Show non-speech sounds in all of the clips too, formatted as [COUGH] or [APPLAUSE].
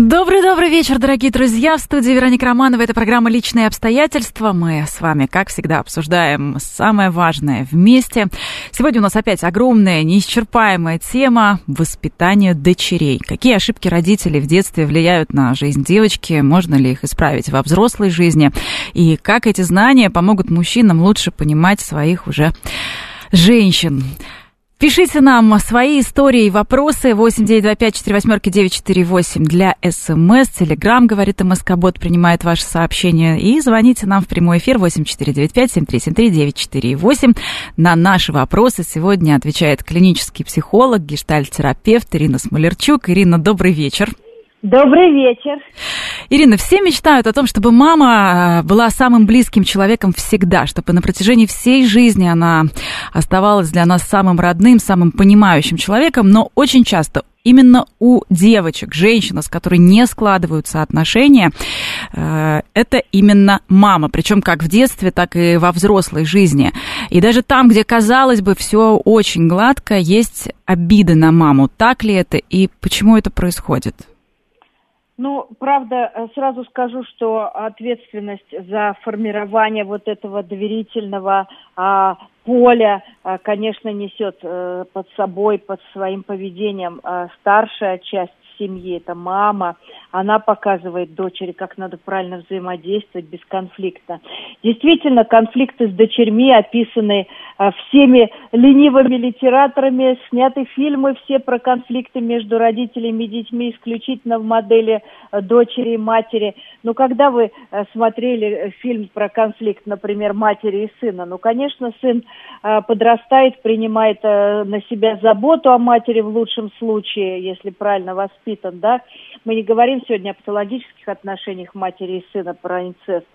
Добрый-добрый вечер, дорогие друзья. В студии Вероника Романова. Это программа «Личные обстоятельства». Мы с вами, как всегда, обсуждаем самое важное вместе. Сегодня у нас опять огромная, неисчерпаемая тема воспитания дочерей. Какие ошибки родителей в детстве влияют на жизнь девочки? Можно ли их исправить во взрослой жизни? И как эти знания помогут мужчинам лучше понимать своих уже женщин? Пишите нам свои истории и вопросы 8925-48-948 для СМС. Телеграмм, говорит МСК-бот, принимает ваши сообщения. И звоните нам в прямой эфир 8495-7373-948. На наши вопросы сегодня отвечает клинический психолог, гештальт-терапевт Ирина Смолерчук. Ирина, добрый вечер. Добрый вечер. Ирина, все мечтают о том, чтобы мама э, была самым близким человеком всегда, чтобы на протяжении всей жизни она оставалась для нас самым родным, самым понимающим человеком, но очень часто именно у девочек, женщина, с которой не складываются отношения, э, это именно мама, причем как в детстве, так и во взрослой жизни. И даже там, где, казалось бы, все очень гладко, есть обиды на маму. Так ли это и почему это происходит? Ну, правда, э, сразу скажу, что ответственность за формирование вот этого доверительного а, поля, а, конечно, несет а, под собой, под своим поведением а, старшая часть семьи, это мама, она показывает дочери, как надо правильно взаимодействовать бесконфликтно. Действительно, конфликты с дочерьми описаны а, всеми ленивыми литераторами, сняты фильмы все про конфликты между родителями и детьми исключительно в модели а, дочери и матери. Но когда вы а, смотрели фильм про конфликт, например, матери и сына, ну, конечно, сын подрастает, принимает на себя заботу о матери в лучшем случае, если правильно воспитан, воспитан, да. Мы не говорим сегодня о патологических отношениях матери и сына про инцест,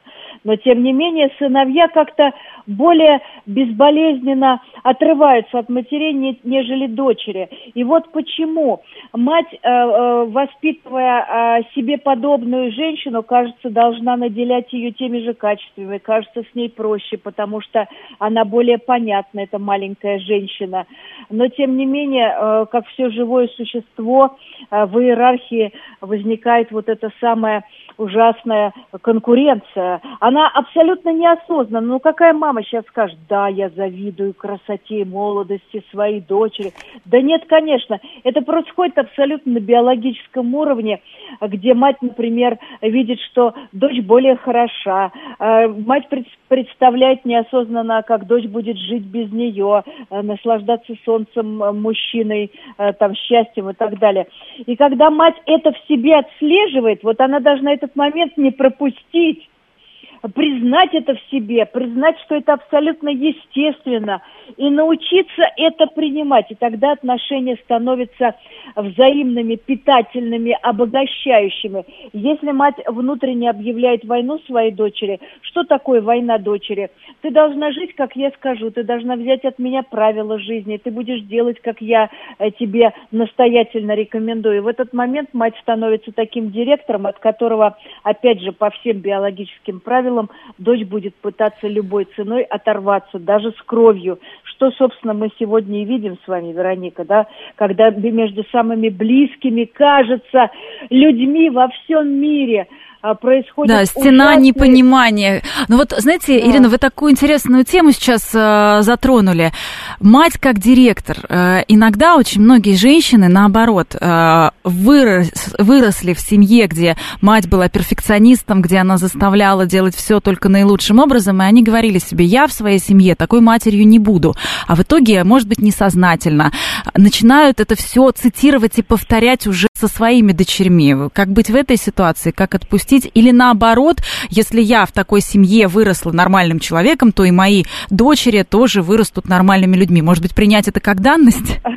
но тем не менее сыновья как-то более безболезненно отрываются от матерей, нежели дочери. И вот почему мать, э, э, воспитывая э, себе подобную женщину, кажется, должна наделять ее теми же качествами, кажется, с ней проще, потому что она более понятна, эта маленькая женщина. Но тем не менее, как все живое существо, в иерархии возникает вот это самое ужасная конкуренция. Она абсолютно неосознанна. Ну, какая мама сейчас скажет, да, я завидую красоте и молодости своей дочери. Да нет, конечно. Это происходит абсолютно на биологическом уровне, где мать, например, видит, что дочь более хороша. А, мать представляет неосознанно, как дочь будет жить без нее, а, наслаждаться солнцем, а, мужчиной, там, счастьем и так далее. И когда мать это в себе отслеживает, вот она должна этот момент не пропустить, признать это в себе, признать, что это абсолютно естественно, и научиться это принимать. И тогда отношения становятся взаимными, питательными, обогащающими. Если мать внутренне объявляет войну своей дочери, что такое война дочери? Ты должна жить, как я скажу, ты должна взять от меня правила жизни, ты будешь делать, как я э, тебе настоятельно рекомендую. В этот момент мать становится таким директором, от которого, опять же, по всем биологическим правилам, дочь будет пытаться любой ценой оторваться, даже с кровью, что, собственно, мы сегодня и видим с вами, Вероника, да, когда между самыми близкими, кажется, людьми во всем мире – происходит Да, стена ужасные... непонимания. Ну вот, знаете, да. Ирина, вы такую интересную тему сейчас э, затронули. Мать как директор. Э, иногда очень многие женщины, наоборот, э, вырос, выросли в семье, где мать была перфекционистом, где она заставляла делать все только наилучшим образом, и они говорили себе, я в своей семье такой матерью не буду. А в итоге, может быть, несознательно, начинают это все цитировать и повторять уже со своими дочерьми. Как быть в этой ситуации, как отпустить отпустить? Или наоборот, если я в такой семье выросла нормальным человеком, то и мои дочери тоже вырастут нормальными людьми? Может быть, принять это как данность? [LAUGHS]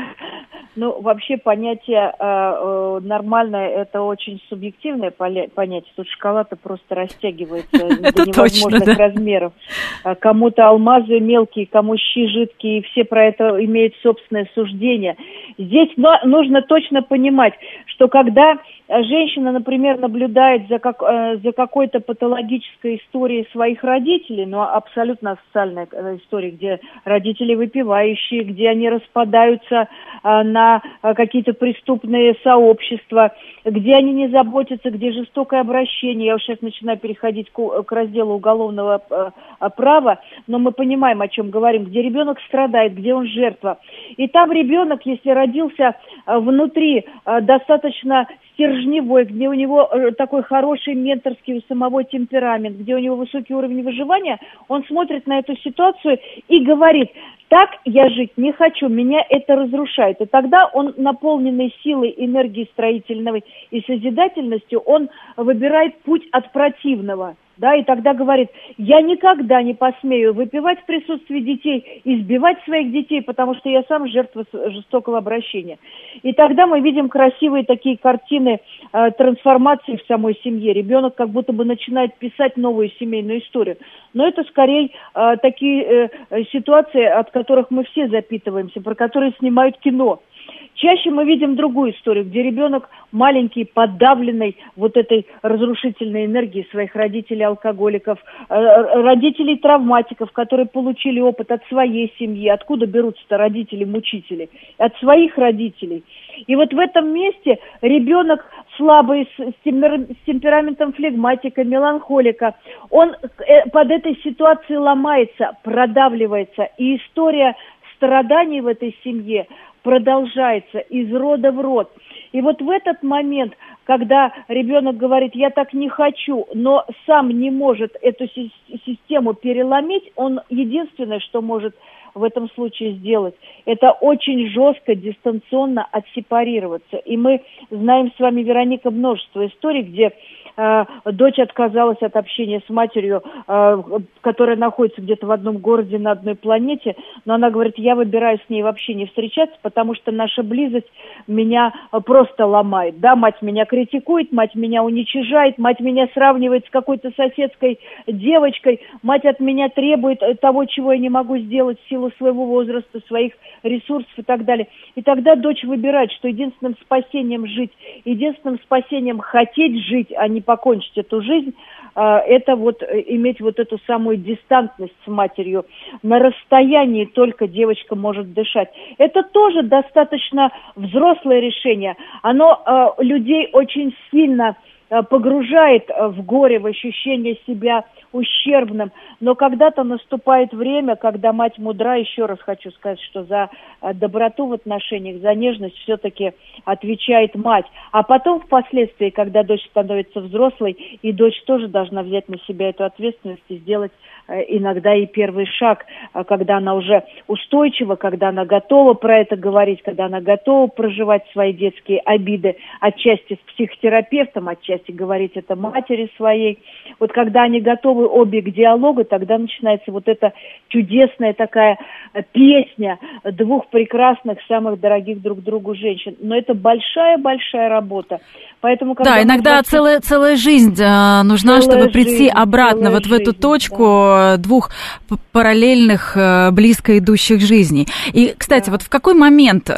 Ну, вообще понятие э, э, нормальное это очень субъективное понятие. Тут шкала-то просто растягивается [LAUGHS] до невозможных размеров. А кому-то алмазы мелкие, кому щи жидкие, и все про это имеют собственное суждение. Здесь нужно точно понимать, что когда женщина, например, наблюдает за, как, э, за какой-то патологической историей своих родителей, но абсолютно социальная э, история, где родители выпивающие, где они распадаются э, на какие-то преступные сообщества, где они не заботятся, где жестокое обращение. Я уже сейчас начинаю переходить к, к разделу уголовного права, но мы понимаем, о чем говорим, где ребенок страдает, где он жертва. И там ребенок, если родился внутри достаточно стержневой, где у него э, такой хороший менторский у самого темперамент, где у него высокий уровень выживания, он смотрит на эту ситуацию и говорит, так я жить не хочу, меня это разрушает. И тогда он, наполненный силой, энергией строительной и созидательностью, он выбирает путь от противного – да, и тогда говорит, я никогда не посмею выпивать в присутствии детей, избивать своих детей, потому что я сам жертва жестокого обращения. И тогда мы видим красивые такие картины э, трансформации в самой семье. Ребенок как будто бы начинает писать новую семейную историю. Но это скорее э, такие э, ситуации, от которых мы все запитываемся, про которые снимают кино. Чаще мы видим другую историю, где ребенок маленький, подавленный вот этой разрушительной энергией своих родителей-алкоголиков, э, родителей-травматиков, которые получили опыт от своей семьи. Откуда берутся-то родители-мучители? От своих родителей. И вот в этом месте ребенок слабый, с, темпераментом флегматика, меланхолика, он э, под этой ситуацией ломается, продавливается. И история страданий в этой семье продолжается из рода в род. И вот в этот момент, когда ребенок говорит, я так не хочу, но сам не может эту систему переломить, он единственное, что может в этом случае сделать, это очень жестко, дистанционно отсепарироваться. И мы знаем с вами, Вероника, множество историй, где дочь отказалась от общения с матерью, э, которая находится где-то в одном городе на одной планете, но она говорит, я выбираю с ней вообще не встречаться, потому что наша близость меня просто ломает. Да, мать меня критикует, мать меня уничижает, мать меня сравнивает с какой-то соседской девочкой, мать от меня требует того, чего я не могу сделать в силу своего возраста, своих ресурсов и так далее. И тогда дочь выбирает, что единственным спасением жить, единственным спасением хотеть жить, а не покончить эту жизнь, а, это вот э, иметь вот эту самую дистантность с матерью. На расстоянии только девочка может дышать. Это тоже достаточно взрослое решение. Оно э, людей очень сильно погружает э, в горе, в ощущение себя ущербным. Но когда-то наступает время, когда мать мудра, еще раз хочу сказать, что за э, доброту в отношениях, за нежность все-таки отвечает мать. А потом впоследствии, когда дочь становится взрослой, и дочь тоже должна взять на себя эту ответственность и сделать иногда и первый шаг, когда она уже устойчива, когда она готова про это говорить, когда она готова проживать свои детские обиды, отчасти с психотерапевтом, отчасти части говорить это матери своей. Вот когда они готовы обе к диалогу, тогда начинается вот эта чудесная такая э, песня двух прекрасных, самых дорогих друг другу женщин. Но это большая-большая работа. Поэтому, когда да, иногда просто... целая, целая жизнь э, нужна, целая чтобы прийти жизнь, обратно вот в эту точку да. Э, двух параллельных, близко идущих жизней. И, кстати, да. вот в какой момент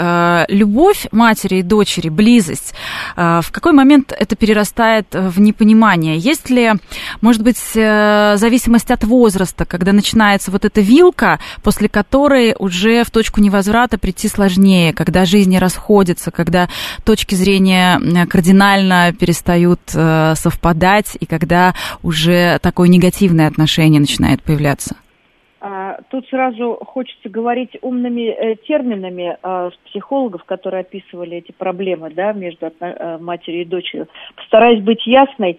любовь матери и дочери, близость, в какой момент это перерастает впадает в непонимание? Есть ли, может быть, э, зависимость от возраста, когда начинается вот эта вилка, после которой уже в точку невозврата прийти сложнее, когда жизни расходятся, когда точки зрения кардинально перестают э, совпадать, и когда уже такое негативное отношение начинает появляться? Тут сразу хочется говорить умными э, терминами э, психологов, которые описывали эти проблемы да, между э, матерью и дочерью. Постараюсь быть ясной.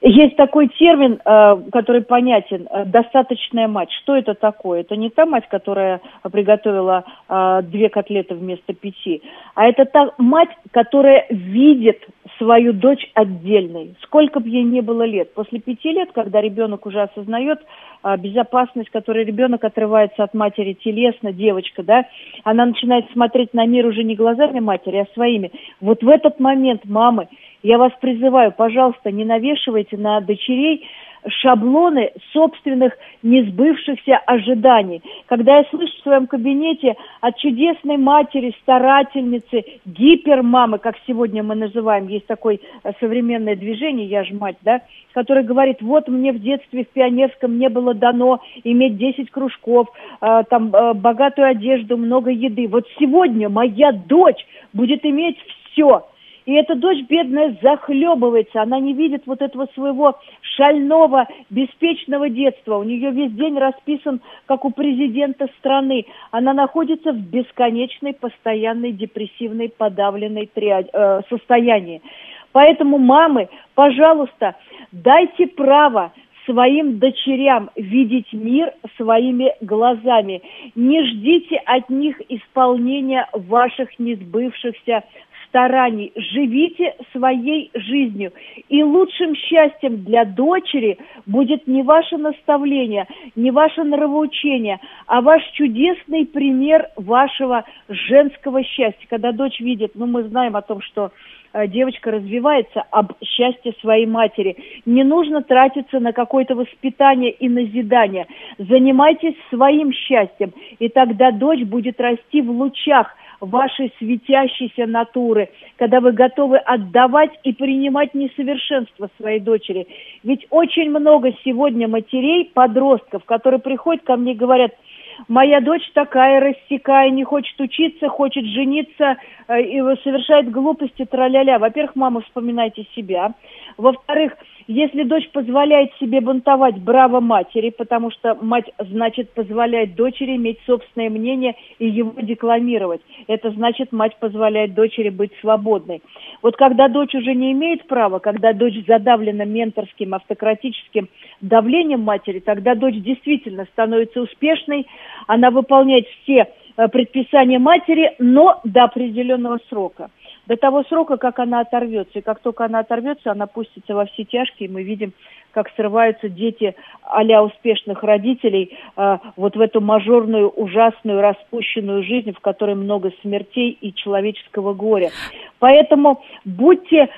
Есть такой термин, э, который понятен, э, достаточная мать. Что это такое? Это не та мать, которая приготовила э, две котлеты вместо пяти, а это та мать, которая видит свою дочь отдельной, сколько бы ей не было лет. После пяти лет, когда ребенок уже осознает а, безопасность, которую ребенок отрывается от матери телесно, девочка, да, она начинает смотреть на мир уже не глазами матери, а своими. Вот в этот момент, мамы, я вас призываю, пожалуйста, не навешивайте на дочерей шаблоны собственных несбывшихся ожиданий. Когда я слышу в своем кабинете от чудесной матери, старательницы, гипермамы, как сегодня мы называем, есть такое э, современное движение, я же мать, да, который говорит, вот мне в детстве в пионерском не было дано иметь 10 кружков, э, там э, богатую одежду, много еды. Вот сегодня моя дочь будет иметь все – и эта дочь бедная захлебывается, она не видит вот этого своего шального, беспечного детства. У нее весь день расписан, как у президента страны. Она находится в бесконечной, постоянной, депрессивной, подавленной триад... э, состоянии. Поэтому, мамы, пожалуйста, дайте право своим дочерям видеть мир своими глазами. Не ждите от них исполнения ваших несбывшихся стараний, живите своей жизнью. И лучшим счастьем для дочери будет не ваше наставление, не ваше нравоучение, а ваш чудесный пример вашего женского счастья. Когда дочь видит, ну мы знаем о том, что э, девочка развивается об счастье своей матери. Не нужно тратиться на какое-то воспитание и назидание. Занимайтесь своим счастьем, и тогда дочь будет расти в лучах вашей светящейся натуры, когда вы готовы отдавать и принимать несовершенство своей дочери. Ведь очень много сегодня матерей, подростков, которые приходят ко мне и говорят, моя дочь такая рассекая, не хочет учиться, хочет жениться э, и совершает глупости, траля-ля. Во-первых, мама, вспоминайте себя. Во-вторых, если дочь позволяет себе бунтовать, браво матери, потому что мать, значит, позволяет дочери иметь собственное мнение и его декламировать. Это значит, мать позволяет дочери быть свободной. Вот когда дочь уже не имеет права, когда дочь задавлена менторским, автократическим давлением матери, тогда дочь действительно становится успешной, она выполняет все э, предписания матери, но до определенного срока до того срока, как она оторвется. И как только она оторвется, она пустится во все тяжкие. Мы видим, как срываются дети а успешных родителей э, вот в эту мажорную, ужасную, распущенную жизнь, в которой много смертей и человеческого горя. Поэтому будьте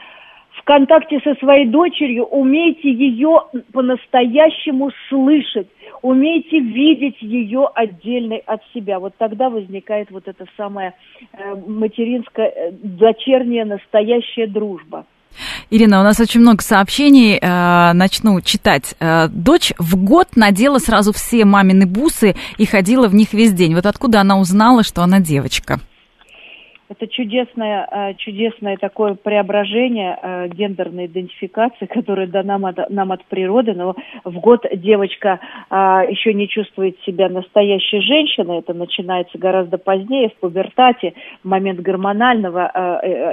контакте со своей дочерью, умейте ее по-настоящему слышать, умейте видеть ее отдельной от себя. Вот тогда возникает вот эта самая э, материнская, э, дочерняя, настоящая дружба. Ирина, у нас очень много сообщений. Э, начну читать. Дочь в год надела сразу все мамины бусы и ходила в них весь день. Вот откуда она узнала, что она девочка? Это чудесное, э, чудесное такое преображение э, гендерной идентификации, которое дано нам от, природы. Но в год девочка э, еще не чувствует себя настоящей женщиной. Это начинается гораздо позднее, в пубертате, в момент гормонального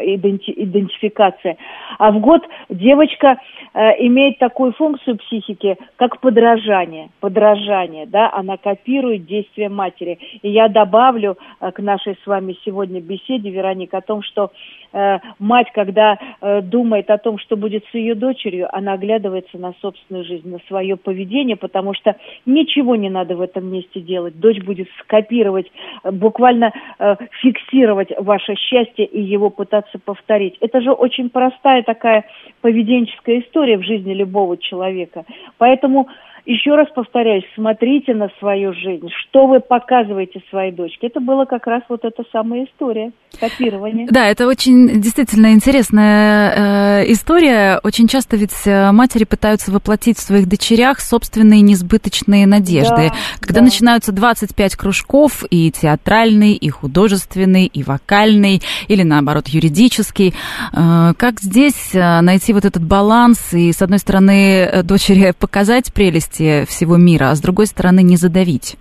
иденти, идентификации. А в год девочка имеет такую функцию психики, как подражание. Подражание, да, она копирует действия матери. И я добавлю к нашей с вами сегодня беседе беседе, Вероника, о том, что э, мать, когда э, думает о том, что будет с ее дочерью, она оглядывается на собственную жизнь, на свое поведение, потому что ничего не надо в этом месте делать. Дочь будет скопировать, э, буквально э, фиксировать ваше счастье и его пытаться повторить. Это же очень простая такая поведенческая история в жизни любого человека. Поэтому еще раз повторяюсь, смотрите на свою жизнь, что вы показываете своей дочке. Это была как раз вот эта самая история, копирование. Да, это очень действительно интересная э, история. Очень часто ведь э, матери пытаются воплотить в своих дочерях собственные несбыточные надежды. Да, Когда да. начинаются 25 кружков, и театральный, и художественный, и вокальный, или наоборот юридический, э, как здесь э, найти вот этот баланс и, с одной стороны, э, дочери [LAUGHS] показать прелесть развитие всего мира, а с другой стороны не задавить?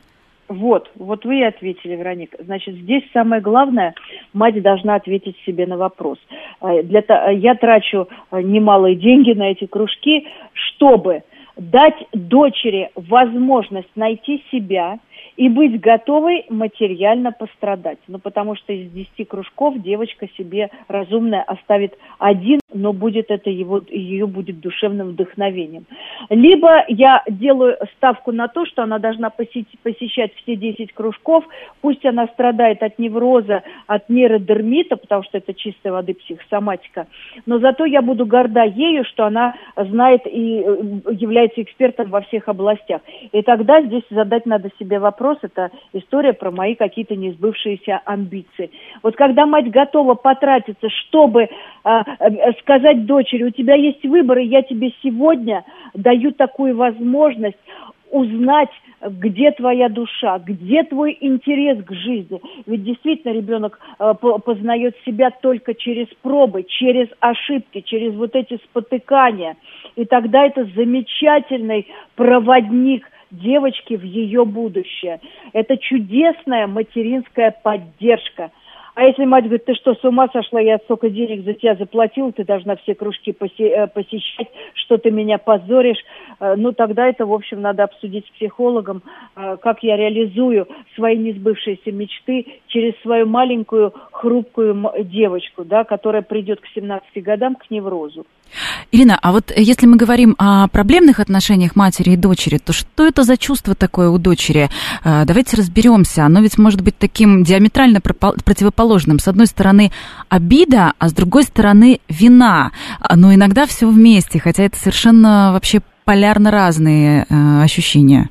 Вот, вот вы и ответили, Вероника. Значит, здесь самое главное, мать должна ответить себе на вопрос. Э, для, я трачу э, немалые деньги на эти кружки, чтобы дать дочери возможность найти себя и быть готовой материально пострадать. Ну, потому что из 10 кружков девочка себе разумная оставит один, но будет это его, ее будет душевным вдохновением. Либо я делаю ставку на то, что она должна посетить, посещать все 10 кружков, пусть она страдает от невроза, от нейродермита, потому что это чистой воды психосоматика, но зато я буду горда ею, что она знает и э, является экспертом во всех областях. И тогда здесь задать надо себе вопрос, это история про мои какие-то несбывшиеся амбиции. Вот когда мать готова потратиться, чтобы а, э, сказать дочери, у тебя есть выбор, и я тебе сегодня даю такую возможность узнать, где твоя душа, где твой интерес к жизни. Ведь действительно ребенок э, познает себя только через пробы, через ошибки, через вот эти спотыкания. И тогда это замечательный проводник девочки в ее будущее. Это чудесная материнская поддержка – а если мать говорит, ты что, с ума сошла, я столько денег за тебя заплатил, ты должна все кружки э, посещать, что ты меня позоришь, э, ну тогда это, в общем, надо обсудить с психологом, э, как я реализую свои несбывшиеся мечты через свою маленькую хрупкую девочку, да, которая придет к 17 годам к неврозу. Ирина, а вот если мы говорим о проблемных отношениях матери и дочери, то что это за чувство такое у дочери? А, давайте разберемся. Оно ведь может быть таким диаметрально противоположным. С одной стороны обида, а с другой стороны вина. Но иногда все вместе, хотя это совершенно вообще полярно разные э, ощущения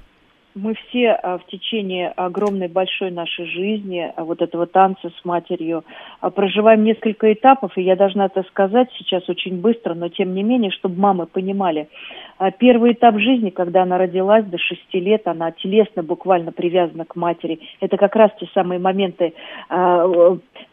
мы все а, в течение огромной большой нашей жизни, а, вот этого танца с матерью, а, проживаем несколько этапов, и я должна это сказать сейчас очень быстро, но тем не менее, чтобы мамы понимали. Первый этап жизни, когда она родилась до шести лет, она телесно буквально привязана к матери. Это как раз те самые моменты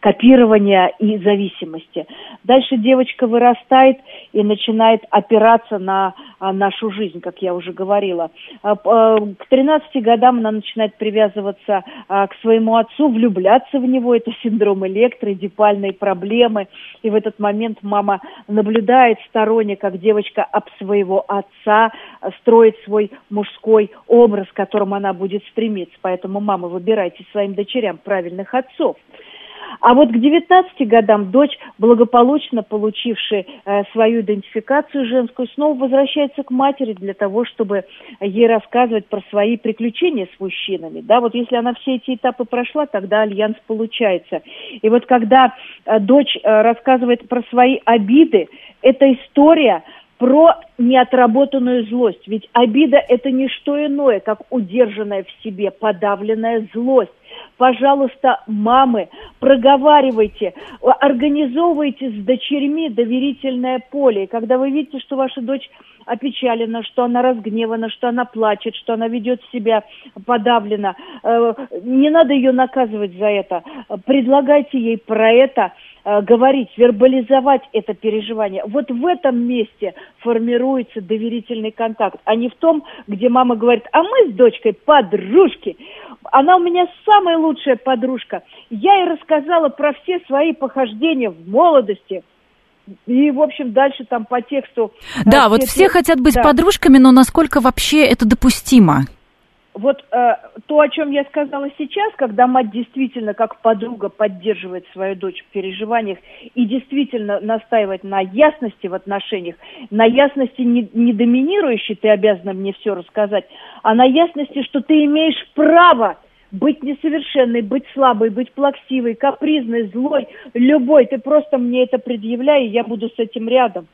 копирования и зависимости. Дальше девочка вырастает и начинает опираться на нашу жизнь, как я уже говорила. К 13 12 годам она начинает привязываться а, к своему отцу, влюбляться в него. Это синдром электро, дипальные проблемы. И в этот момент мама наблюдает сторонне, как девочка об своего отца строит свой мужской образ, к которому она будет стремиться. Поэтому, мама, выбирайте своим дочерям правильных отцов. А вот к 19 годам дочь, благополучно получившая э, свою идентификацию женскую, снова возвращается к матери для того, чтобы ей рассказывать про свои приключения с мужчинами. Да, вот если она все эти этапы прошла, тогда альянс получается. И вот когда э, дочь э, рассказывает про свои обиды, эта история про неотработанную злость. Ведь обида – это не что иное, как удержанная в себе, подавленная злость. Пожалуйста, мамы, проговаривайте, организовывайте с дочерьми доверительное поле. И когда вы видите, что ваша дочь опечалена, что она разгневана, что она плачет, что она ведет себя подавленно, э, не надо ее наказывать за это. Предлагайте ей про это э, говорить, вербализовать это переживание. Вот в этом месте формируется доверительный контакт, а не в том, где мама говорит, а мы с дочкой подружки. Она у меня самая лучшая подружка. Я ей рассказала про все свои похождения в молодости. И, в общем, дальше там по тексту... Э, да, вот все хотят быть да. подружками, но насколько вообще это допустимо? Вот э, то, о чем я сказала сейчас, когда мать действительно как подруга поддерживает свою дочь в переживаниях и действительно настаивает на ясности в отношениях, на ясности не, не доминирующей, ты обязана мне все рассказать, а на ясности, что ты имеешь право быть несовершенной, быть слабой, быть плаксивой, капризной, злой, любой. Ты просто мне это предъявляй, и я буду с этим рядом.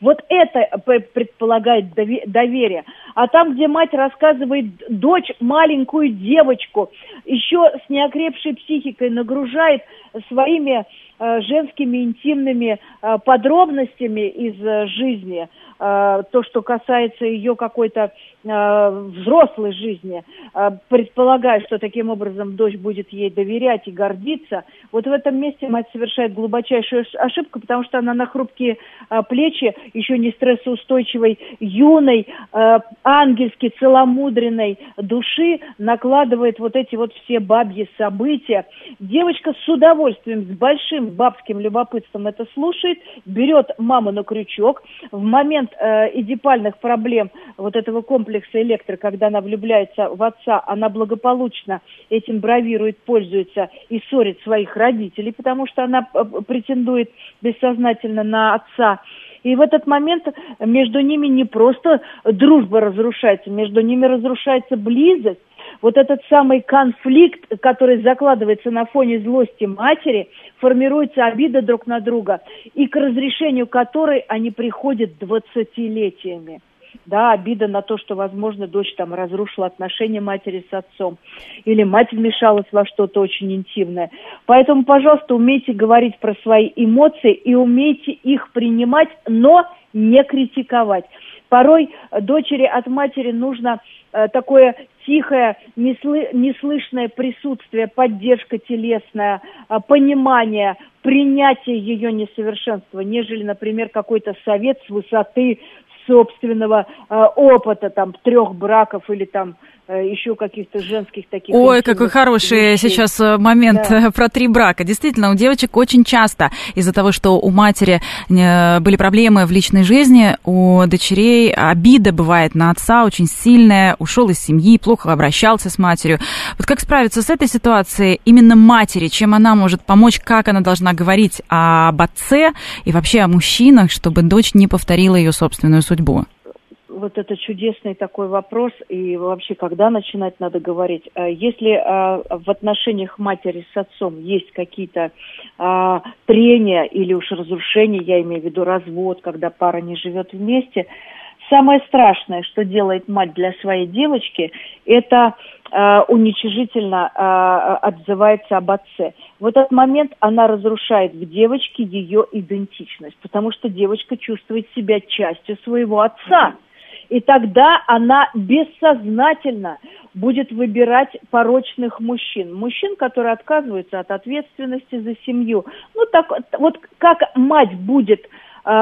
Вот это предполагает доверие. А там, где мать рассказывает дочь, маленькую девочку, еще с неокрепшей психикой нагружает своими э, женскими интимными э, подробностями из э, жизни, то, что касается ее какой-то взрослой жизни, предполагая, что таким образом дочь будет ей доверять и гордиться, вот в этом месте мать совершает глубочайшую ошибку, потому что она на хрупкие плечи еще не стрессоустойчивой, юной, э, ангельски целомудренной души накладывает вот эти вот все бабьи события. Девочка с удовольствием, с большим бабским любопытством это слушает, берет маму на крючок. В момент э, эдипальных проблем вот этого комплекса электро, когда она влюбляется в отца, она благополучно этим бравирует, пользуется и ссорит своих родителей, потому что она э, претендует бессознательно на отца. И в этот момент между ними не просто дружба разрушается, между ними разрушается близость. Вот этот самый конфликт, который закладывается на фоне злости матери, формируется обида друг на друга, и к разрешению которой они приходят двадцатилетиями да, обида на то, что, возможно, дочь там разрушила отношения матери с отцом, или мать вмешалась во что-то очень интимное. Поэтому, пожалуйста, умейте говорить про свои эмоции и умейте их принимать, но не критиковать. Порой дочери от матери нужно э, такое тихое, неслы, неслышное присутствие, поддержка телесная, э, понимание, принятие ее несовершенства, нежели, например, какой-то совет с высоты собственного э, опыта, там, трех браков или там еще каких-то женских таких... Ой, какой хороший вещей. сейчас э, момент да. [LAUGHS] про три брака. Действительно, у девочек очень часто из-за того, что у матери э, были проблемы в личной жизни, у дочерей обида бывает на отца очень сильная, ушел из семьи, плохо обращался с матерью. Вот как справиться с этой ситуацией именно матери? Чем она может помочь? Как она должна говорить об отце и вообще о мужчинах, чтобы дочь не повторила ее собственную судьбу? Вот это чудесный такой вопрос, и вообще, когда начинать надо говорить. Э, если э, в отношениях матери с отцом есть какие-то трения или уж разрушения, я имею в виду развод, когда пара не живет вместе, самое страшное, что делает мать для своей девочки, это уничижительно отзывается об отце. В этот момент она разрушает в девочке ее идентичность, потому что девочка чувствует себя частью своего отца. И тогда она бессознательно будет выбирать порочных мужчин. Мужчин, которые отказываются от ответственности за семью. Ну, так вот как мать будет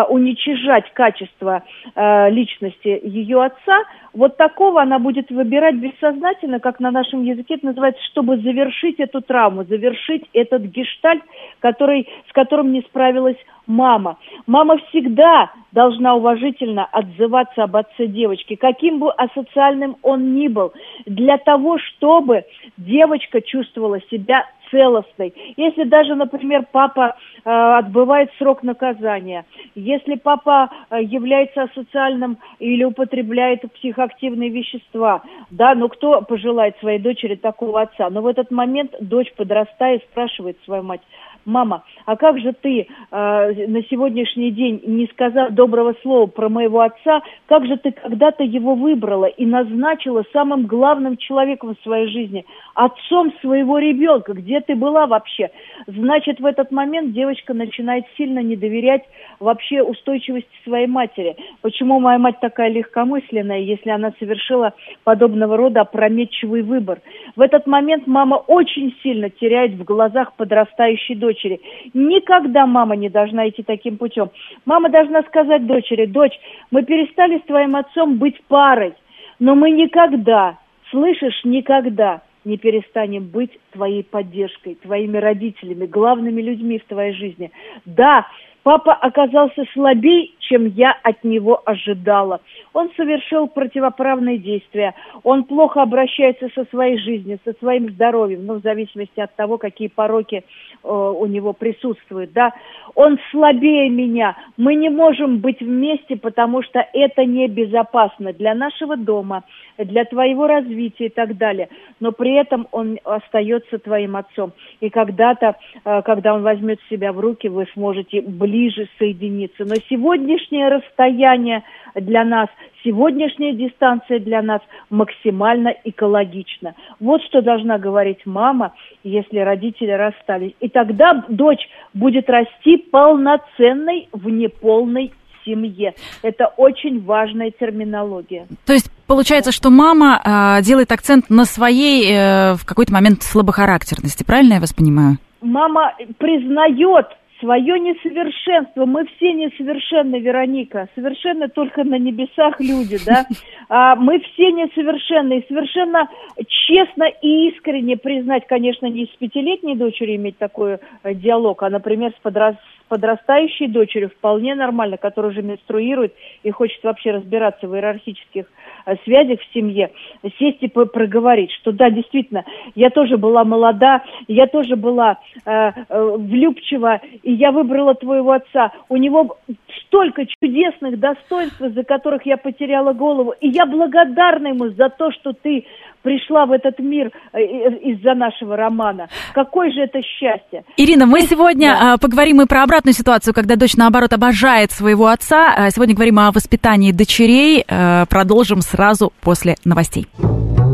уничижать качество э, личности ее отца, вот такого она будет выбирать бессознательно, как на нашем языке это называется, чтобы завершить эту травму, завершить этот гештальт, который, с которым не справилась мама. Мама всегда должна уважительно отзываться об отце девочки, каким бы асоциальным он ни был, для того, чтобы девочка чувствовала себя целостной. Если даже, например, папа э, отбывает срок наказания, если папа э, является асоциальным или употребляет психоактивные вещества, да, ну кто пожелает своей дочери такого отца? Но в этот момент дочь подрастает, спрашивает свою мать, мама, а как же ты э, на сегодняшний день, не сказав доброго слова про моего отца, как же ты когда-то его выбрала и назначила самым главным человеком в своей жизни, отцом своего ребенка, где ты была вообще? Значит, в этот момент девочка начинает сильно не доверять вообще устойчивости своей матери. Почему моя мать такая легкомысленная, если она совершила подобного рода опрометчивый выбор? В этот момент мама очень сильно теряет в глазах подрастающей дочери дочери. Никогда мама не должна идти таким путем. Мама должна сказать дочери, дочь, мы перестали с твоим отцом быть парой, но мы никогда, слышишь, никогда не перестанем быть твоей поддержкой, твоими родителями, главными людьми в твоей жизни. Да, Папа оказался слабее, чем я от него ожидала. Он совершил противоправные действия. Он плохо обращается со своей жизнью, со своим здоровьем, ну, в зависимости от того, какие пороки э, у него присутствуют, да. Он слабее меня. Мы не можем быть вместе, потому что это небезопасно для нашего дома, для твоего развития и так далее. Но при этом он остается твоим отцом. И когда-то, э, когда он возьмет себя в руки, вы сможете близко ближе соединиться. Но сегодняшнее расстояние для нас, сегодняшняя дистанция для нас максимально экологична. Вот что должна говорить мама, если родители расстались. И тогда дочь будет расти полноценной в неполной семье. Это очень важная терминология. То есть получается, что мама э, делает акцент на своей э, в какой-то момент слабохарактерности, правильно я вас понимаю? Мама признает свое несовершенство. Мы все несовершенны, Вероника. Совершенно только на небесах люди, да. [LAUGHS] А, мы все несовершенны. И совершенно честно и искренне признать, конечно, не с пятилетней дочерью иметь такой э, диалог, а, например, с подрос подрастающей дочерью вполне нормально, которая уже менструирует и хочет вообще разбираться в иерархических э, связях в семье, сесть и проговорить, что да, действительно, я тоже была молода, я тоже была э, э, влюбчива, и я выбрала твоего отца. У него столько чудесных достоинств, за которых я потеряла голову, и я благодарна ему за то, что ты пришла в этот мир э, из-за нашего романа. Какое же это счастье. Ирина, мы сегодня да. поговорим и про обратную ситуацию, когда дочь, наоборот, обожает своего отца. А сегодня говорим о воспитании дочерей. Э, продолжим сразу после новостей.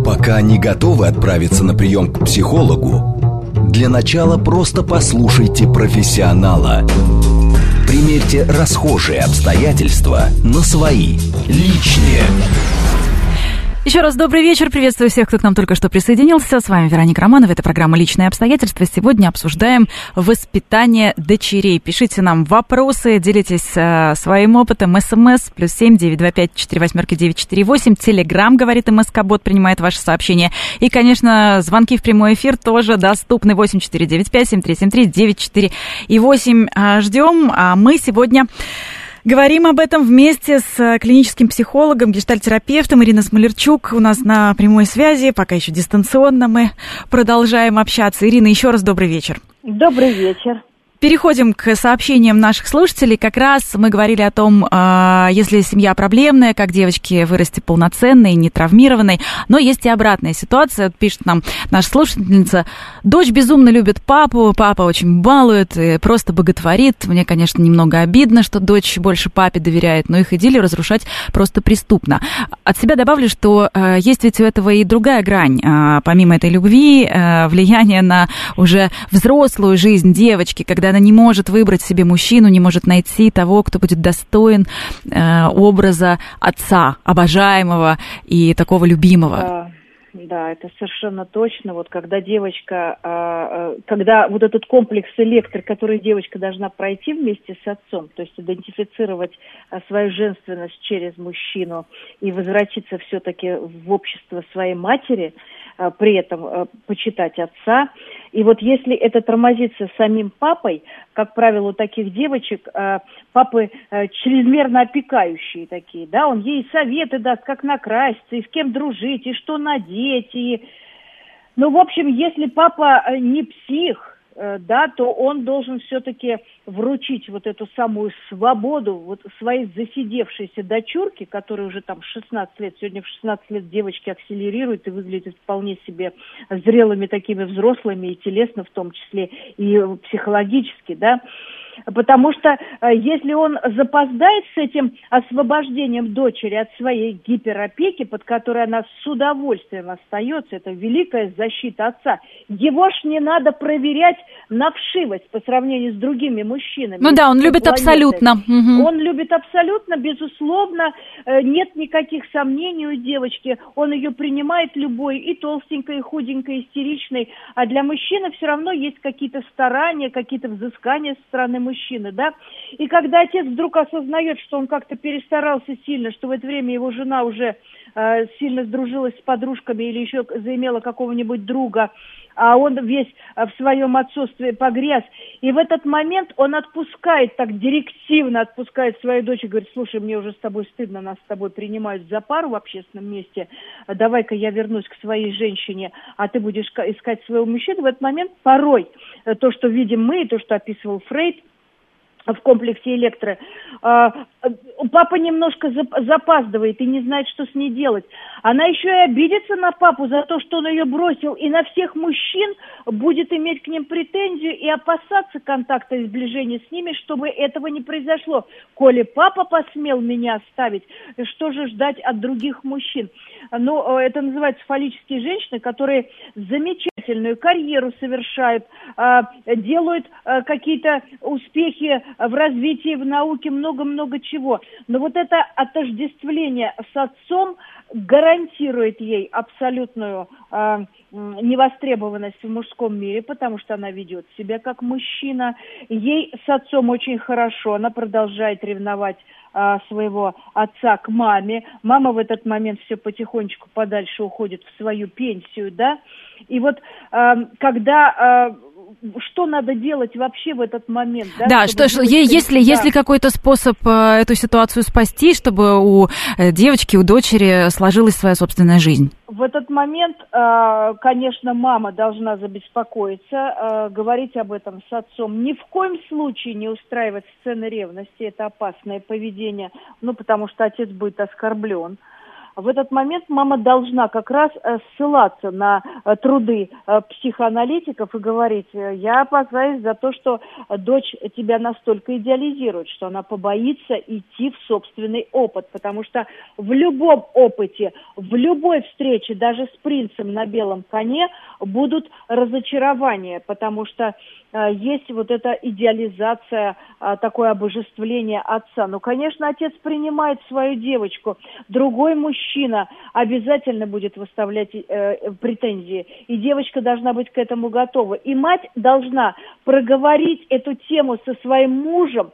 Пока не готовы отправиться на прием к психологу, для начала просто послушайте профессионала. Примерьте расхожие обстоятельства на свои, личные. Еще раз добрый вечер. Приветствую всех, кто к нам только что присоединился. С вами Вероника Романова. Это программа «Личные обстоятельства». Сегодня обсуждаем воспитание дочерей. Пишите нам вопросы, делитесь э, своим опытом. СМС плюс семь девять два пять четыре восьмерки девять четыре восемь. Телеграмм, говорит МСК-бот, принимает ваши сообщения. И, конечно, звонки в прямой эфир тоже доступны. Восемь четыре девять пять семь три семь три девять четыре и восемь. Э, ждем. А мы сегодня... Говорим об этом вместе с э, клиническим психологом, гештальтерапевтом Ириной Смолерчук. У нас на прямой связи, пока еще дистанционно мы продолжаем общаться. Ирина, еще раз добрый вечер. Добрый вечер. Переходим к сообщениям наших слушателей. Как раз мы говорили о том, а, если семья проблемная, как девочки вырасти полноценной, не травмированной. Но есть и обратная ситуация. Пишет нам наша слушательница. Дочь безумно любит папу, папа очень балует, просто боготворит. Мне, конечно, немного обидно, что дочь больше папе доверяет, но их идиллию разрушать просто преступно. От себя добавлю, что а, есть ведь у этого и другая грань. А, помимо этой любви, влияние на уже взрослую жизнь девочки, когда она не может выбрать себе мужчину, не может найти того, кто будет достоин э, образа отца, обожаемого и такого любимого. Да. Да, это совершенно точно. Вот когда девочка, а, э, когда вот этот комплекс электр, который девочка должна пройти вместе с отцом, то есть идентифицировать а, свою женственность через мужчину и возвратиться все-таки в общество своей матери, а, при этом почитать отца, и вот если это тормозится самим папой, как правило, у таких девочек э, папы э, чрезмерно опекающие такие, да, он ей советы даст, как накраситься, и с кем дружить, и что надеть, и... Ну, в общем, если папа э, не псих, Э, да, то он должен все-таки вручить вот эту самую свободу вот своей засидевшейся дочурке, которая уже там 16 лет, сегодня в 16 лет девочки акселерируют и выглядят вполне себе зрелыми такими взрослыми и телесно в том числе, и психологически, да, потому что э, если он запоздает с этим освобождением дочери от своей гиперопеки, под которой она с удовольствием остается, это великая защита отца, его ж не надо проверять на вшивость по сравнению с другими мужчинами. Ну да, он любит планеты. абсолютно. Угу. Он любит абсолютно, безусловно, э, нет никаких сомнений у девочки, он ее принимает любой, и толстенькой, и худенькой, истеричной, а для мужчины все равно есть какие-то старания, какие-то взыскания со стороны мужчины мужчины, да, и когда отец вдруг осознает, что он как-то перестарался сильно, что в это время его жена уже э, сильно сдружилась с подружками или еще заимела какого-нибудь друга, а он весь э, в своем отсутствии погряз. И в этот момент он отпускает, так директивно отпускает свою дочь и говорит, слушай, мне уже с тобой стыдно, нас с тобой принимают за пару в общественном месте, давай-ка я вернусь к своей женщине, а ты будешь искать своего мужчину. В этот момент порой э, то, что видим мы, и то, что описывал Фрейд, в комплексе электро. А, папа немножко запаздывает и не знает, что с ней делать. Она еще и обидится на папу за то, что он ее бросил, и на всех мужчин будет иметь к ним претензию и опасаться контакта и сближения с ними, чтобы этого не произошло. Коли папа посмел меня оставить, что же ждать от других мужчин? Ну, это называется фаллические женщины, которые замечательную карьеру совершают, а, делают а, какие-то успехи в развитии, в науке, много-много чего. Но вот это отождествление с отцом гарантирует ей абсолютную э, невостребованность в мужском мире, потому что она ведет себя как мужчина. Ей с отцом очень хорошо, она продолжает ревновать а, своего отца к маме. Мама в этот момент все потихонечку подальше уходит в свою пенсию, да. И вот а, когда а, что надо делать вообще в этот момент. Да, да что, что если, да. есть ли какой-то способ э, эту ситуацию спасти, чтобы у э, девочки, у дочери сложилась своя собственная жизнь? В этот момент, э, конечно, мама должна забеспокоиться, говорить об этом с отцом. Ни в коем случае не устраивать сцены ревности, это опасное поведение, ну, потому что отец будет оскорблен в этот момент мама должна как раз э, ссылаться на э, труды э, психоаналитиков и говорить, я опасаюсь за то, что дочь тебя настолько идеализирует, что она побоится идти в собственный опыт, потому что в любом опыте, в любой встрече, даже с принцем на белом коне, будут разочарования, потому что есть вот эта идеализация, такое обожествление отца. Ну, конечно, отец принимает свою девочку. Другой мужчина мужчина обязательно будет выставлять э, претензии, и девочка должна быть к этому готова. И мать должна проговорить эту тему со своим мужем,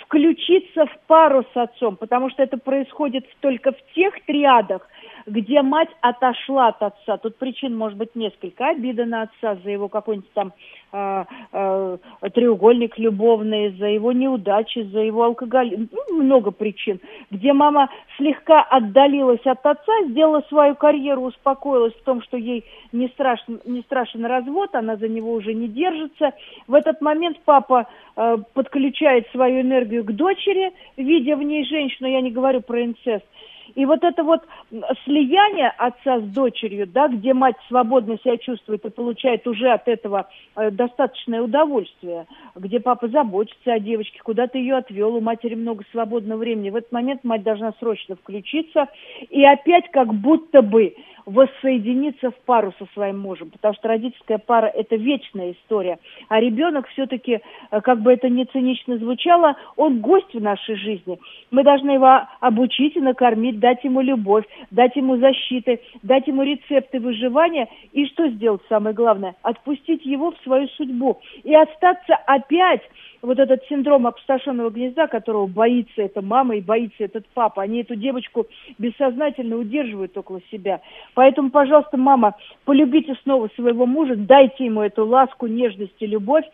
включиться в пару с отцом, потому что это происходит только в тех триадах, где мать отошла от отца. Тут причин может быть несколько. Обида на отца за его какой-нибудь там э, э, треугольник любовный, за его неудачи, за его алкоголь. Ну, много причин. Где мама слегка отдалилась от отца, сделала свою карьеру, успокоилась в том, что ей не страшен, не страшен развод, она за него уже не держится. В этот момент папа э, подключает свою энергию к дочери, видя в ней женщину, я не говорю про инцест, и вот это вот слияние отца с дочерью, да, где мать свободно себя чувствует и получает уже от этого э, достаточное удовольствие, где папа заботится о девочке, куда-то ее отвел, у матери много свободного времени. В этот момент мать должна срочно включиться и опять как будто бы воссоединиться в пару со своим мужем, потому что родительская пара – это вечная история. А ребенок все-таки, э, как бы это ни цинично звучало, он гость в нашей жизни. Мы должны его обучить и накормить, дать ему любовь, дать ему защиты, дать ему рецепты выживания и что сделать самое главное? Отпустить его в свою судьбу и остаться опять вот этот синдром опустошенного гнезда, которого боится эта мама и боится этот папа. Они эту девочку бессознательно удерживают около себя. Поэтому, пожалуйста, мама, полюбите снова своего мужа, дайте ему эту ласку, нежность и любовь,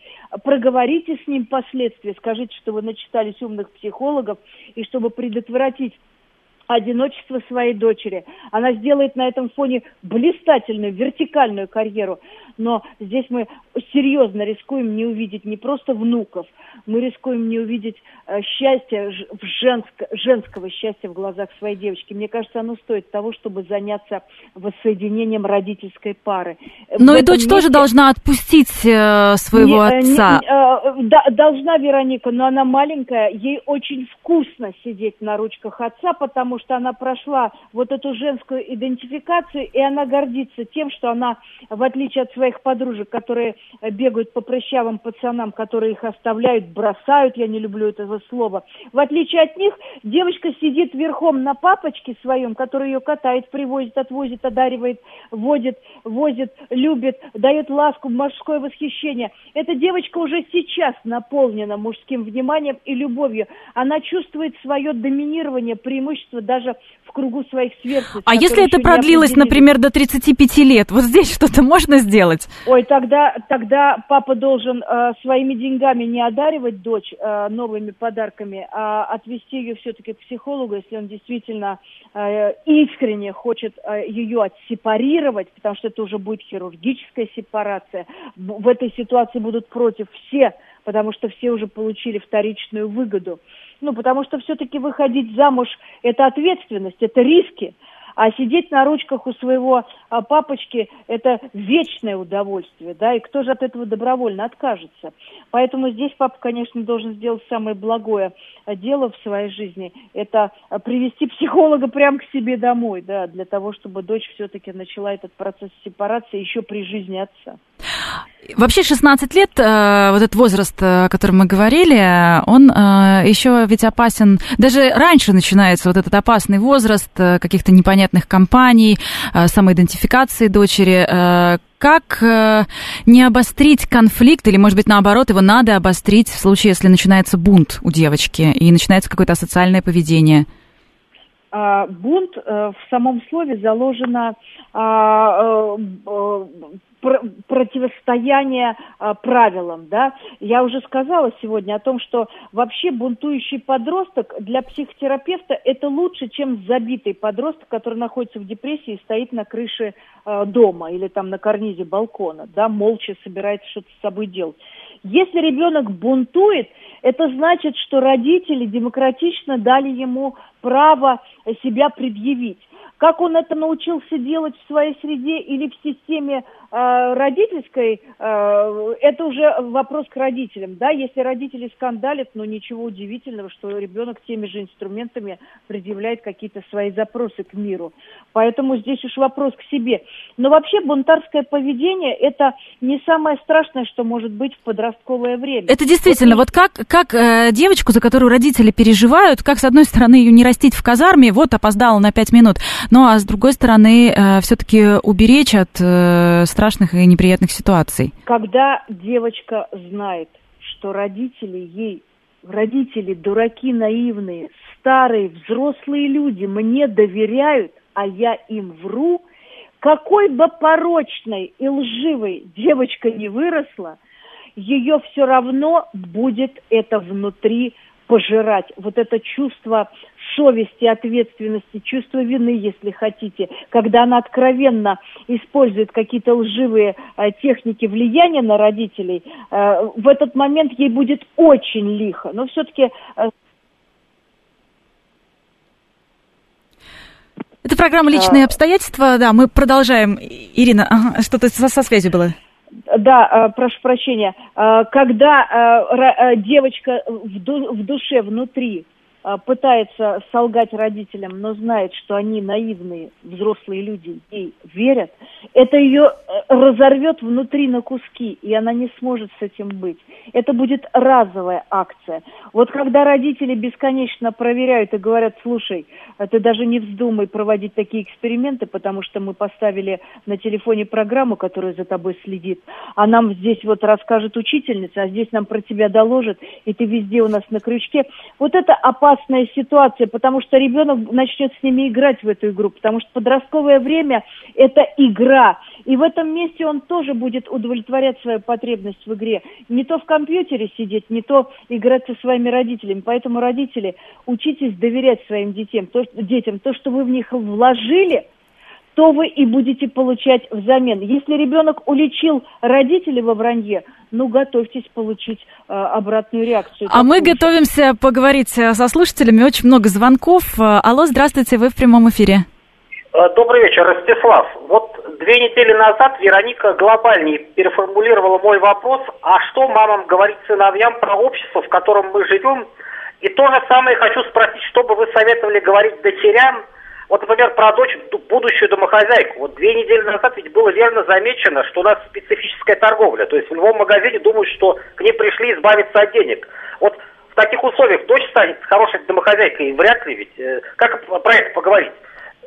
проговорите с ним последствия, скажите, что вы начитались умных психологов, и чтобы предотвратить одиночество своей дочери. Она сделает на этом фоне блистательную вертикальную карьеру. Но здесь мы серьезно рискуем не увидеть не просто внуков, мы рискуем не увидеть э, счастья, женско, женского счастья в глазах своей девочки. Мне кажется, оно стоит того, чтобы заняться воссоединением родительской пары. Но в и дочь месте... тоже должна отпустить э, своего не, отца. Не, э, да, должна Вероника, но она маленькая, ей очень вкусно сидеть на ручках отца, потому что она прошла вот эту женскую идентификацию, и она гордится тем, что она, в отличие от своих подружек, которые бегают по прыщавым пацанам, которые их оставляют, бросают, я не люблю этого слова, в отличие от них, девочка сидит верхом на папочке своем, который ее катает, привозит, отвозит, одаривает, водит, возит, любит, дает ласку, мужское восхищение. Эта девочка уже сейчас наполнена мужским вниманием и любовью. Она чувствует свое доминирование, преимущество даже в кругу своих сверстниц. А если это продлилось, например, до 35 лет, вот здесь [LAUGHS] что-то можно сделать? Ой, тогда, тогда папа должен э, своими деньгами не одаривать дочь э, новыми подарками, а отвести ее все-таки к психологу, если он действительно э, искренне хочет э, ее отсепарировать, потому что это уже будет хирургическая сепарация. В этой ситуации будут против все, потому что все уже получили вторичную выгоду. Ну, потому что все-таки выходить замуж – это ответственность, это риски. А сидеть на ручках у своего а, папочки – это вечное удовольствие, да, и кто же от этого добровольно откажется? Поэтому здесь папа, конечно, должен сделать самое благое дело в своей жизни – это привести психолога прямо к себе домой, да, для того, чтобы дочь все-таки начала этот процесс сепарации еще при жизни отца. Вообще 16 лет, э, вот этот возраст, э, о котором мы говорили, он э, еще ведь опасен. Даже раньше начинается вот этот опасный возраст каких-то непонятных компаний, самоидентификации дочери. Как не обострить конфликт, или, может быть, наоборот, его надо обострить в случае, если начинается бунт у девочки и начинается какое-то асоциальное поведение? А, бунт в самом слове заложено а, противостояние а, правилам, да. Я уже сказала сегодня о том, что вообще бунтующий подросток для психотерапевта это лучше, чем забитый подросток, который находится в депрессии и стоит на крыше э, дома или там на карнизе балкона, да, молча собирается что-то с собой делать. Если ребенок бунтует, это значит, что родители демократично дали ему право себя предъявить. Как он это научился делать в своей среде или в системе э, родительской, э, это уже вопрос к родителям. Да? Если родители скандалят, ну ничего удивительного, что ребенок теми же инструментами предъявляет какие-то свои запросы к миру. Поэтому здесь уж вопрос к себе. Но вообще бунтарское поведение – это не самое страшное, что может быть в подростковое время. Это действительно, вот, вот как, как э, девочку, за которую родители переживают, как, с одной стороны, ее не растить в казарме, вот опоздала на пять минут, ну а с другой стороны, э, все-таки уберечь от э, страшных и неприятных ситуаций. Когда девочка знает, что родители ей, родители дураки наивные, старые, взрослые люди мне доверяют, а я им вру, какой бы порочной и лживой девочка не выросла, ее все равно будет это внутри пожирать. Вот это чувство совести, ответственности, чувство вины, если хотите, когда она откровенно использует какие-то лживые э, техники влияния на родителей, э, в этот момент ей будет очень лихо. Но все-таки э, Это программа «Личные обстоятельства». Да, мы продолжаем. Ирина, ага, что-то со, со связью было. Да, прошу прощения. Когда девочка в душе, внутри пытается солгать родителям, но знает, что они наивные взрослые люди, ей верят, это ее э, разорвет внутри на куски, и она не сможет с этим быть. Это будет разовая акция. Вот когда родители бесконечно проверяют и говорят, слушай, ты даже не вздумай проводить такие эксперименты, потому что мы поставили на телефоне программу, которая за тобой следит, а нам здесь вот расскажет учительница, а здесь нам про тебя доложит, и ты везде у нас на крючке. Вот это опасно опасная ситуация, потому что ребенок начнет с ними играть в эту игру, потому что подростковое время – это игра. И в этом месте он тоже будет удовлетворять свою потребность в игре. Не то в компьютере сидеть, не то играть со своими родителями. Поэтому, родители, учитесь доверять своим детям. То, детям. То, что вы в них вложили – то вы и будете получать взамен. Если ребенок уличил родителей во вранье, ну, готовьтесь получить э, обратную реакцию. А мы готовимся поговорить э, со слушателями. Очень много звонков. Э, алло, здравствуйте, вы в прямом эфире. Э, добрый вечер, Ростислав. Вот две недели назад Вероника глобальнее переформулировала мой вопрос, а что мамам говорить сыновьям про общество, в котором мы живем? И то же самое хочу спросить, что бы вы советовали говорить дочерям – вот, например, про дочь, будущую домохозяйку. Вот две недели назад ведь было верно замечено, что у нас специфическая торговля. То есть в любом магазине думают, что к ней пришли избавиться от денег. Вот в таких условиях дочь станет хорошей домохозяйкой, вряд ли ведь. Э, как про это поговорить?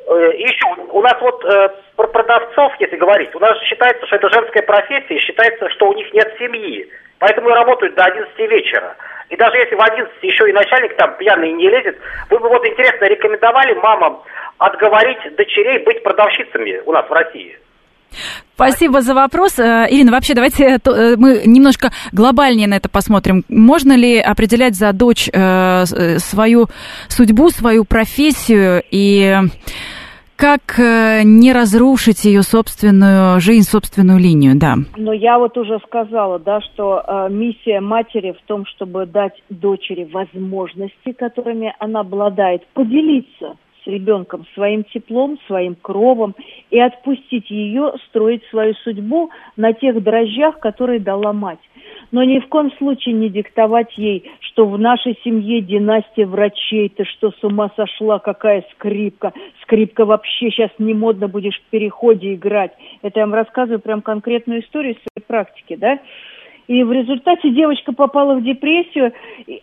Э, и еще, у нас вот э, про продавцов, если говорить, у нас считается, что это женская профессия, считается, что у них нет семьи. Поэтому и работают до 11 вечера. И даже если в 11 еще и начальник там пьяный не лезет, вы бы вот интересно рекомендовали мамам отговорить дочерей быть продавщицами у нас в России? Спасибо за вопрос. Э, Ирина, вообще давайте э, э, мы немножко глобальнее на это посмотрим. Можно ли определять за дочь свою судьбу, свою профессию и как не разрушить ее собственную жизнь, собственную линию, да. Но я вот уже сказала, да, что э, миссия матери в том, чтобы дать дочери возможности, которыми она обладает, поделиться с ребенком своим теплом, своим кровом и отпустить ее строить свою судьбу на тех дрожжах, которые дала мать. Но ни в коем случае не диктовать ей, что в нашей семье династия врачей, ты что, с ума сошла, какая скрипка, скрипка вообще сейчас не модно будешь в переходе играть. Это я вам рассказываю прям конкретную историю из своей практики, да. И в результате девочка попала в депрессию.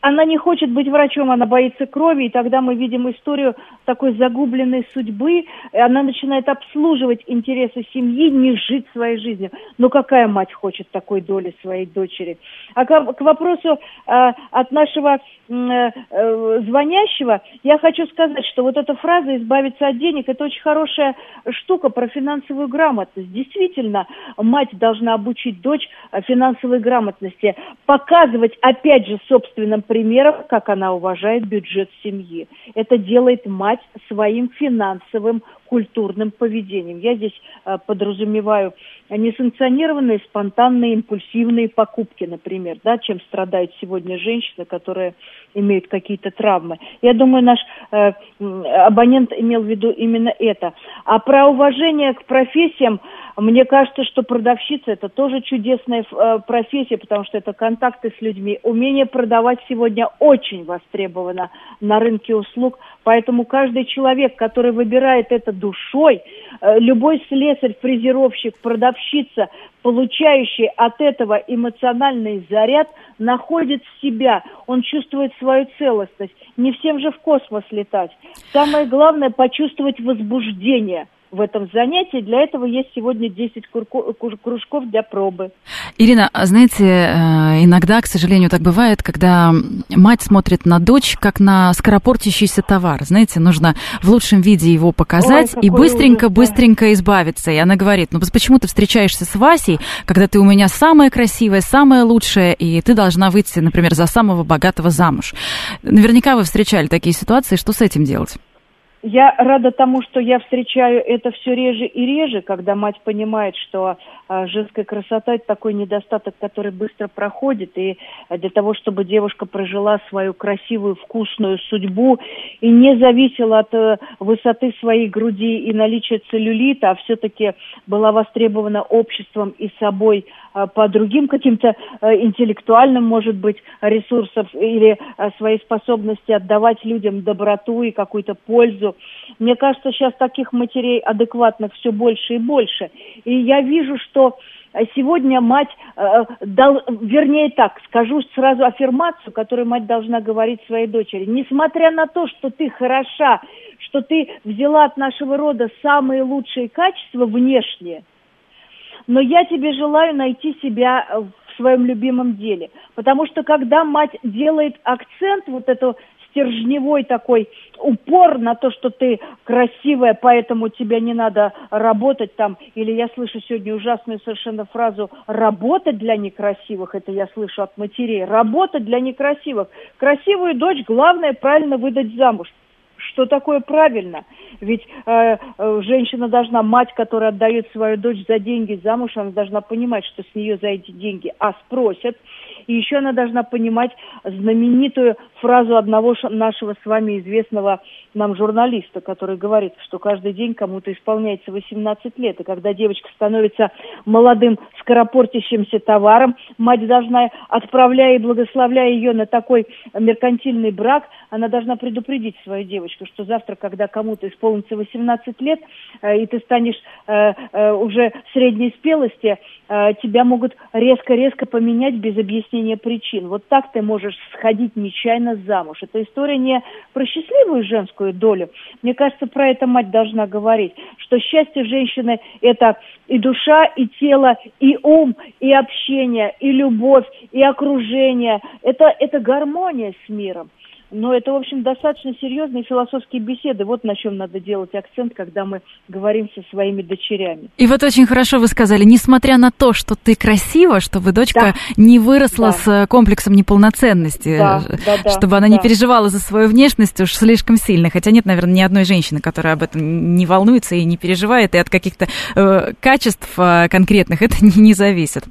Она не хочет быть врачом, она боится крови. И тогда мы видим историю такой загубленной судьбы. И она начинает обслуживать интересы семьи, не жить своей жизнью. Но какая мать хочет такой доли своей дочери? А к, к вопросу э, от нашего э, э, звонящего, я хочу сказать, что вот эта фраза «избавиться от денег» – это очень хорошая штука про финансовую грамотность. Действительно, мать должна обучить дочь финансовой грамотности, показывать, опять же, собственным примером, как она уважает бюджет семьи. Это делает мать своим финансовым культурным поведением. Я здесь э, подразумеваю несанкционированные, спонтанные, импульсивные покупки, например, да, чем страдают сегодня женщины, которые имеют какие-то травмы. Я думаю, наш э, абонент имел в виду именно это. А про уважение к профессиям мне кажется, что продавщица это тоже чудесная э, профессия, потому что это контакты с людьми. Умение продавать сегодня очень востребовано на рынке услуг, поэтому каждый человек, который выбирает это душой, э, любой слесарь, фрезеровщик, продавщица, получающий от этого эмоциональный заряд, находит себя, он чувствует свою целостность. Не всем же в космос летать. Самое главное почувствовать возбуждение – в этом занятии. Для этого есть сегодня 10 кружков для пробы. Ирина, а знаете, э, иногда, к сожалению, так бывает, когда мать смотрит на дочь как на скоропортящийся товар. Знаете, нужно в лучшем виде его показать Ой, и быстренько-быстренько да. избавиться. И она говорит, ну почему ты встречаешься с Васей, когда ты у меня самая красивая, самая лучшая, и ты должна выйти, например, за самого богатого замуж. Наверняка вы встречали такие ситуации. Что с этим делать? Я рада тому, что я встречаю это все реже и реже, когда мать понимает, что а, женская красота – это такой недостаток, который быстро проходит, и для того, чтобы девушка прожила свою красивую, вкусную судьбу и не зависела от э, высоты своей груди и наличия целлюлита, а все-таки была востребована обществом и собой а, по другим каким-то э, интеллектуальным, может быть, ресурсам или э, своей способности отдавать людям доброту и какую-то пользу. Мне кажется, сейчас таких матерей адекватных все больше и больше. И я вижу, что сегодня мать, э, дал, вернее так, скажу сразу аффирмацию, которую мать должна говорить своей дочери. Несмотря на то, что ты хороша, что ты взяла от нашего рода самые лучшие качества внешние – но я тебе желаю найти себя э, в своем любимом деле. Потому что когда мать делает акцент, вот эту стержневой такой упор на то, что ты красивая, поэтому тебе не надо работать там. Или я слышу сегодня ужасную совершенно фразу «работать для некрасивых». Это я слышу от матерей. Работать для некрасивых. Красивую дочь главное правильно выдать замуж что такое правильно. Ведь э, э, женщина должна, мать, которая отдает свою дочь за деньги замуж, она должна понимать, что с нее за эти деньги а спросят, и еще она должна понимать знаменитую фразу одного нашего с вами известного нам журналиста, который говорит, что каждый день кому-то исполняется 18 лет. И когда девочка становится молодым, скоропортящимся товаром, мать должна, отправляя и благословляя ее на такой меркантильный брак, она должна предупредить свою девочку, что завтра, когда кому-то исполнится 18 лет, э, и ты станешь э, э, уже средней спелости, тебя могут резко-резко поменять без объяснения причин. Вот так ты можешь сходить нечаянно замуж. Это история не про счастливую женскую долю. Мне кажется, про это мать должна говорить, что счастье женщины – это и душа, и тело, и ум, и общение, и любовь, и окружение. Это, это гармония с миром. Но это, в общем, достаточно серьезные философские беседы. Вот на чем надо делать акцент, когда мы говорим со своими дочерями. И вот очень хорошо вы сказали, несмотря на то, что ты красива, чтобы дочка да. не выросла да. с э, комплексом неполноценности, да, да, да, чтобы она да. не переживала за свою внешность уж слишком сильно. Хотя нет, наверное, ни одной женщины, которая об этом не волнуется и не переживает, и от каких-то э, качеств э, конкретных это [LAUGHS] не, не зависит.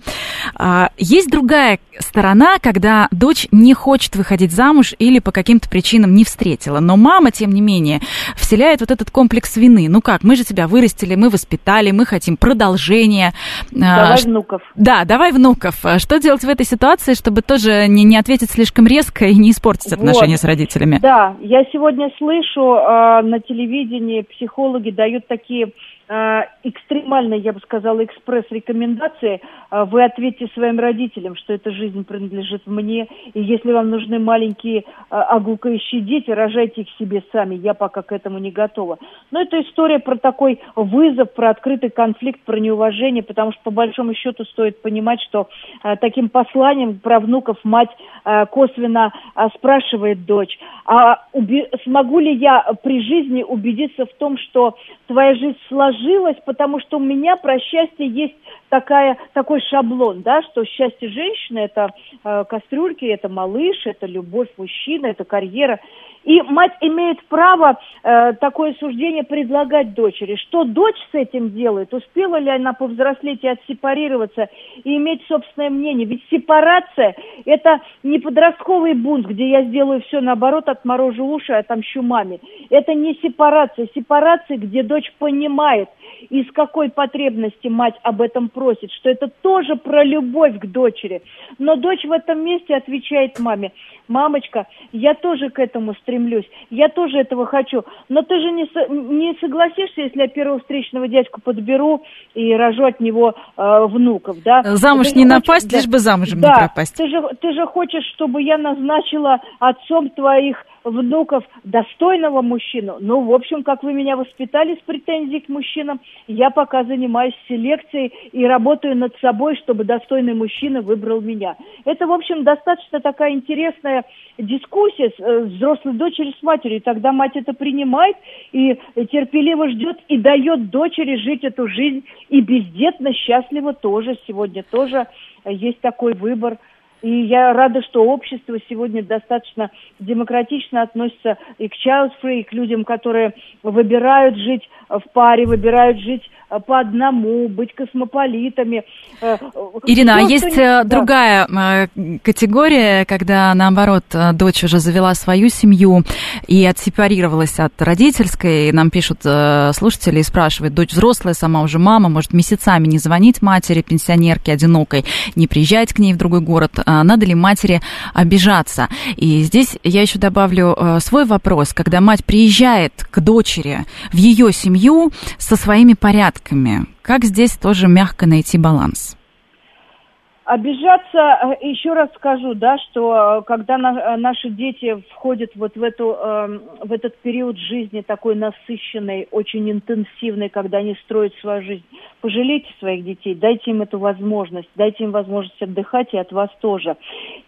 А, есть другая сторона, когда дочь не хочет выходить замуж или по каким каким-то причинам не встретила. Но мама, тем не менее, вселяет вот этот комплекс вины. Ну как, мы же тебя вырастили, мы воспитали, мы хотим продолжения. А, давай внуков. Да, давай внуков. Что делать в этой ситуации, чтобы тоже не, не ответить слишком резко и не испортить отношения вот. с родителями? Да, я сегодня слышу э, на телевидении психологи дают такие Э, экстремальной, я бы сказала, экспресс-рекомендации, э, вы ответьте своим родителям, что эта жизнь принадлежит мне, и если вам нужны маленькие огукающие э, дети, рожайте их себе сами, я пока к этому не готова. Но это история про такой вызов, про открытый конфликт, про неуважение, потому что по большому счету стоит понимать, что таким посланием про внуков мать косвенно спрашивает дочь, а смогу ли я при жизни убедиться в том, что твоя жизнь сложилась, сложилось, потому что у меня про счастье есть такая, такой шаблон, да, что счастье женщины – это э, кастрюльки, это малыш, это любовь мужчины, это карьера. И мать имеет право э, такое суждение предлагать дочери. Что дочь с этим делает? Успела ли она повзрослеть и отсепарироваться и иметь собственное мнение? Ведь сепарация – это не подростковый бунт, где я сделаю все наоборот, отморожу уши, отомщу маме. Это не сепарация. Сепарация, где дочь понимает, из какой потребности мать об этом просит, что это тоже про любовь к дочери. Но дочь в этом месте отвечает маме, мамочка, я тоже к этому стремлюсь стремлюсь. Я тоже этого хочу. Но ты же не, со, не согласишься, если я первого встречного дядьку подберу и рожу от него э, внуков, да? Замуж не хочешь, напасть, да, лишь бы замужем да, не пропасть. Ты же, ты же хочешь, чтобы я назначила отцом твоих внуков достойного мужчину. Ну, в общем, как вы меня воспитали с претензией к мужчинам, я пока занимаюсь селекцией и работаю над собой, чтобы достойный мужчина выбрал меня. Это, в общем, достаточно такая интересная дискуссия с э, взрослой дочерью с матерью. И тогда мать это принимает и терпеливо ждет и дает дочери жить эту жизнь и бездетно, счастливо тоже. Сегодня тоже есть такой выбор – и я рада, что общество сегодня достаточно демократично относится и к child free, и к людям, которые выбирают жить в паре, выбирают жить по одному, быть космополитами. Э, Ирина, а есть что... Э, другая да. категория, когда, наоборот, дочь уже завела свою семью и отсепарировалась от родительской. Нам пишут слушатели и спрашивают, дочь взрослая, сама уже мама, может месяцами не звонить матери, пенсионерке, одинокой, не приезжать к ней в другой город. А надо ли матери обижаться? И здесь я еще добавлю свой вопрос. Когда мать приезжает к дочери в ее семью со своими порядками. Как здесь тоже мягко найти баланс? Обижаться, э, еще раз скажу, да, что э, когда на, э, наши дети входят вот в, эту, э, в этот период жизни такой насыщенной, очень интенсивной, когда они строят свою жизнь, пожалейте своих детей, дайте им эту возможность, дайте им возможность отдыхать и от вас тоже.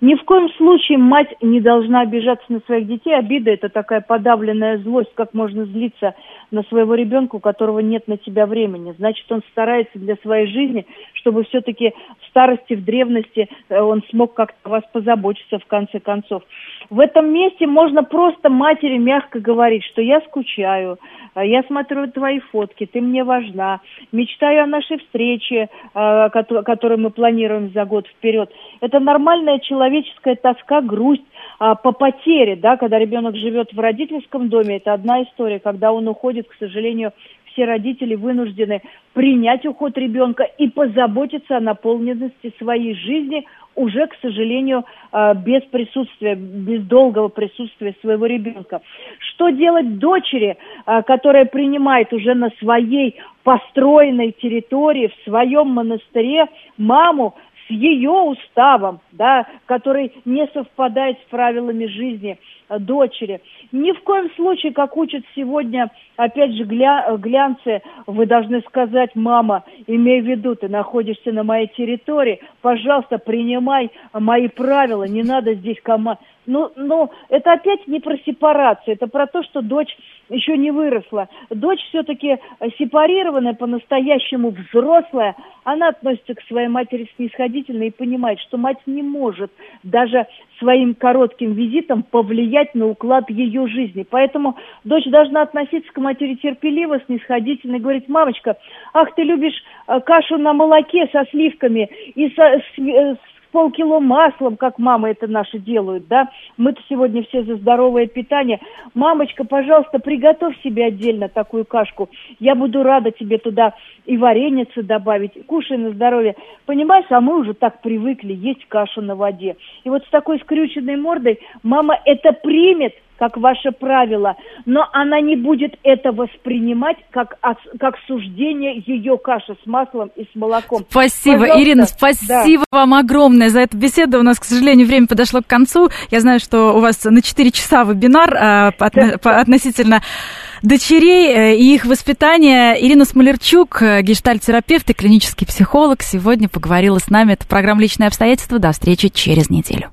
Ни в коем случае мать не должна обижаться на своих детей. Обида – это такая подавленная злость, как можно злиться на своего ребенка, у которого нет на тебя времени. Значит, он старается для своей жизни, чтобы все-таки в старости, в древности э, он смог как-то вас позаботиться в конце концов. В этом месте можно просто матери мягко говорить, что я скучаю, э, я смотрю твои фотки, ты мне важна, мечтаю о нашей встрече, э, которую мы планируем за год вперед. Это нормальная человеческая тоска, грусть по потере, да, когда ребенок живет в родительском доме, это одна история, когда он уходит, к сожалению, все родители вынуждены принять уход ребенка и позаботиться о наполненности своей жизни уже, к сожалению, э, без присутствия, без долгого присутствия своего ребенка. Что делать дочери, э, которая принимает уже на своей построенной территории, в своем монастыре маму, с ее уставом, да, который не совпадает с правилами жизни э, дочери. Ни в коем случае, как учат сегодня, опять же, гля, глянцы, вы должны сказать, мама, имей в виду, ты находишься на моей территории, пожалуйста, принимай мои правила, не надо здесь команд. Ну, ну, это опять не про сепарацию, это про то, что дочь еще не выросла. Дочь все-таки сепарированная, по-настоящему взрослая, она относится к своей матери снисходительно и понимает, что мать не может даже своим коротким визитом повлиять на уклад ее жизни. Поэтому дочь должна относиться к матери терпеливо, снисходительно и говорить, мамочка, ах, ты любишь э, кашу на молоке со сливками и со, с, э, с полкило маслом, как мамы это наши делают, да. Мы-то сегодня все за здоровое питание. Мамочка, пожалуйста, приготовь себе отдельно такую кашку. Я буду рада тебе туда и вареницы добавить. Кушай на здоровье. Понимаешь, а мы уже так привыкли есть кашу на воде. И вот с такой скрюченной мордой мама это примет, как ваше правило, но она не будет это воспринимать как, как суждение ее каши с маслом и с молоком. Спасибо, Пожалуйста. Ирина, спасибо да. вам огромное за эту беседу. У нас, к сожалению, время подошло к концу. Я знаю, что у вас на 4 часа вебинар а, относительно дочерей э, и их воспитания. Ирина Смолерчук, э, гештальт-терапевт и клинический психолог, сегодня поговорила с нами. Это программа «Личные обстоятельства». До встречи через неделю.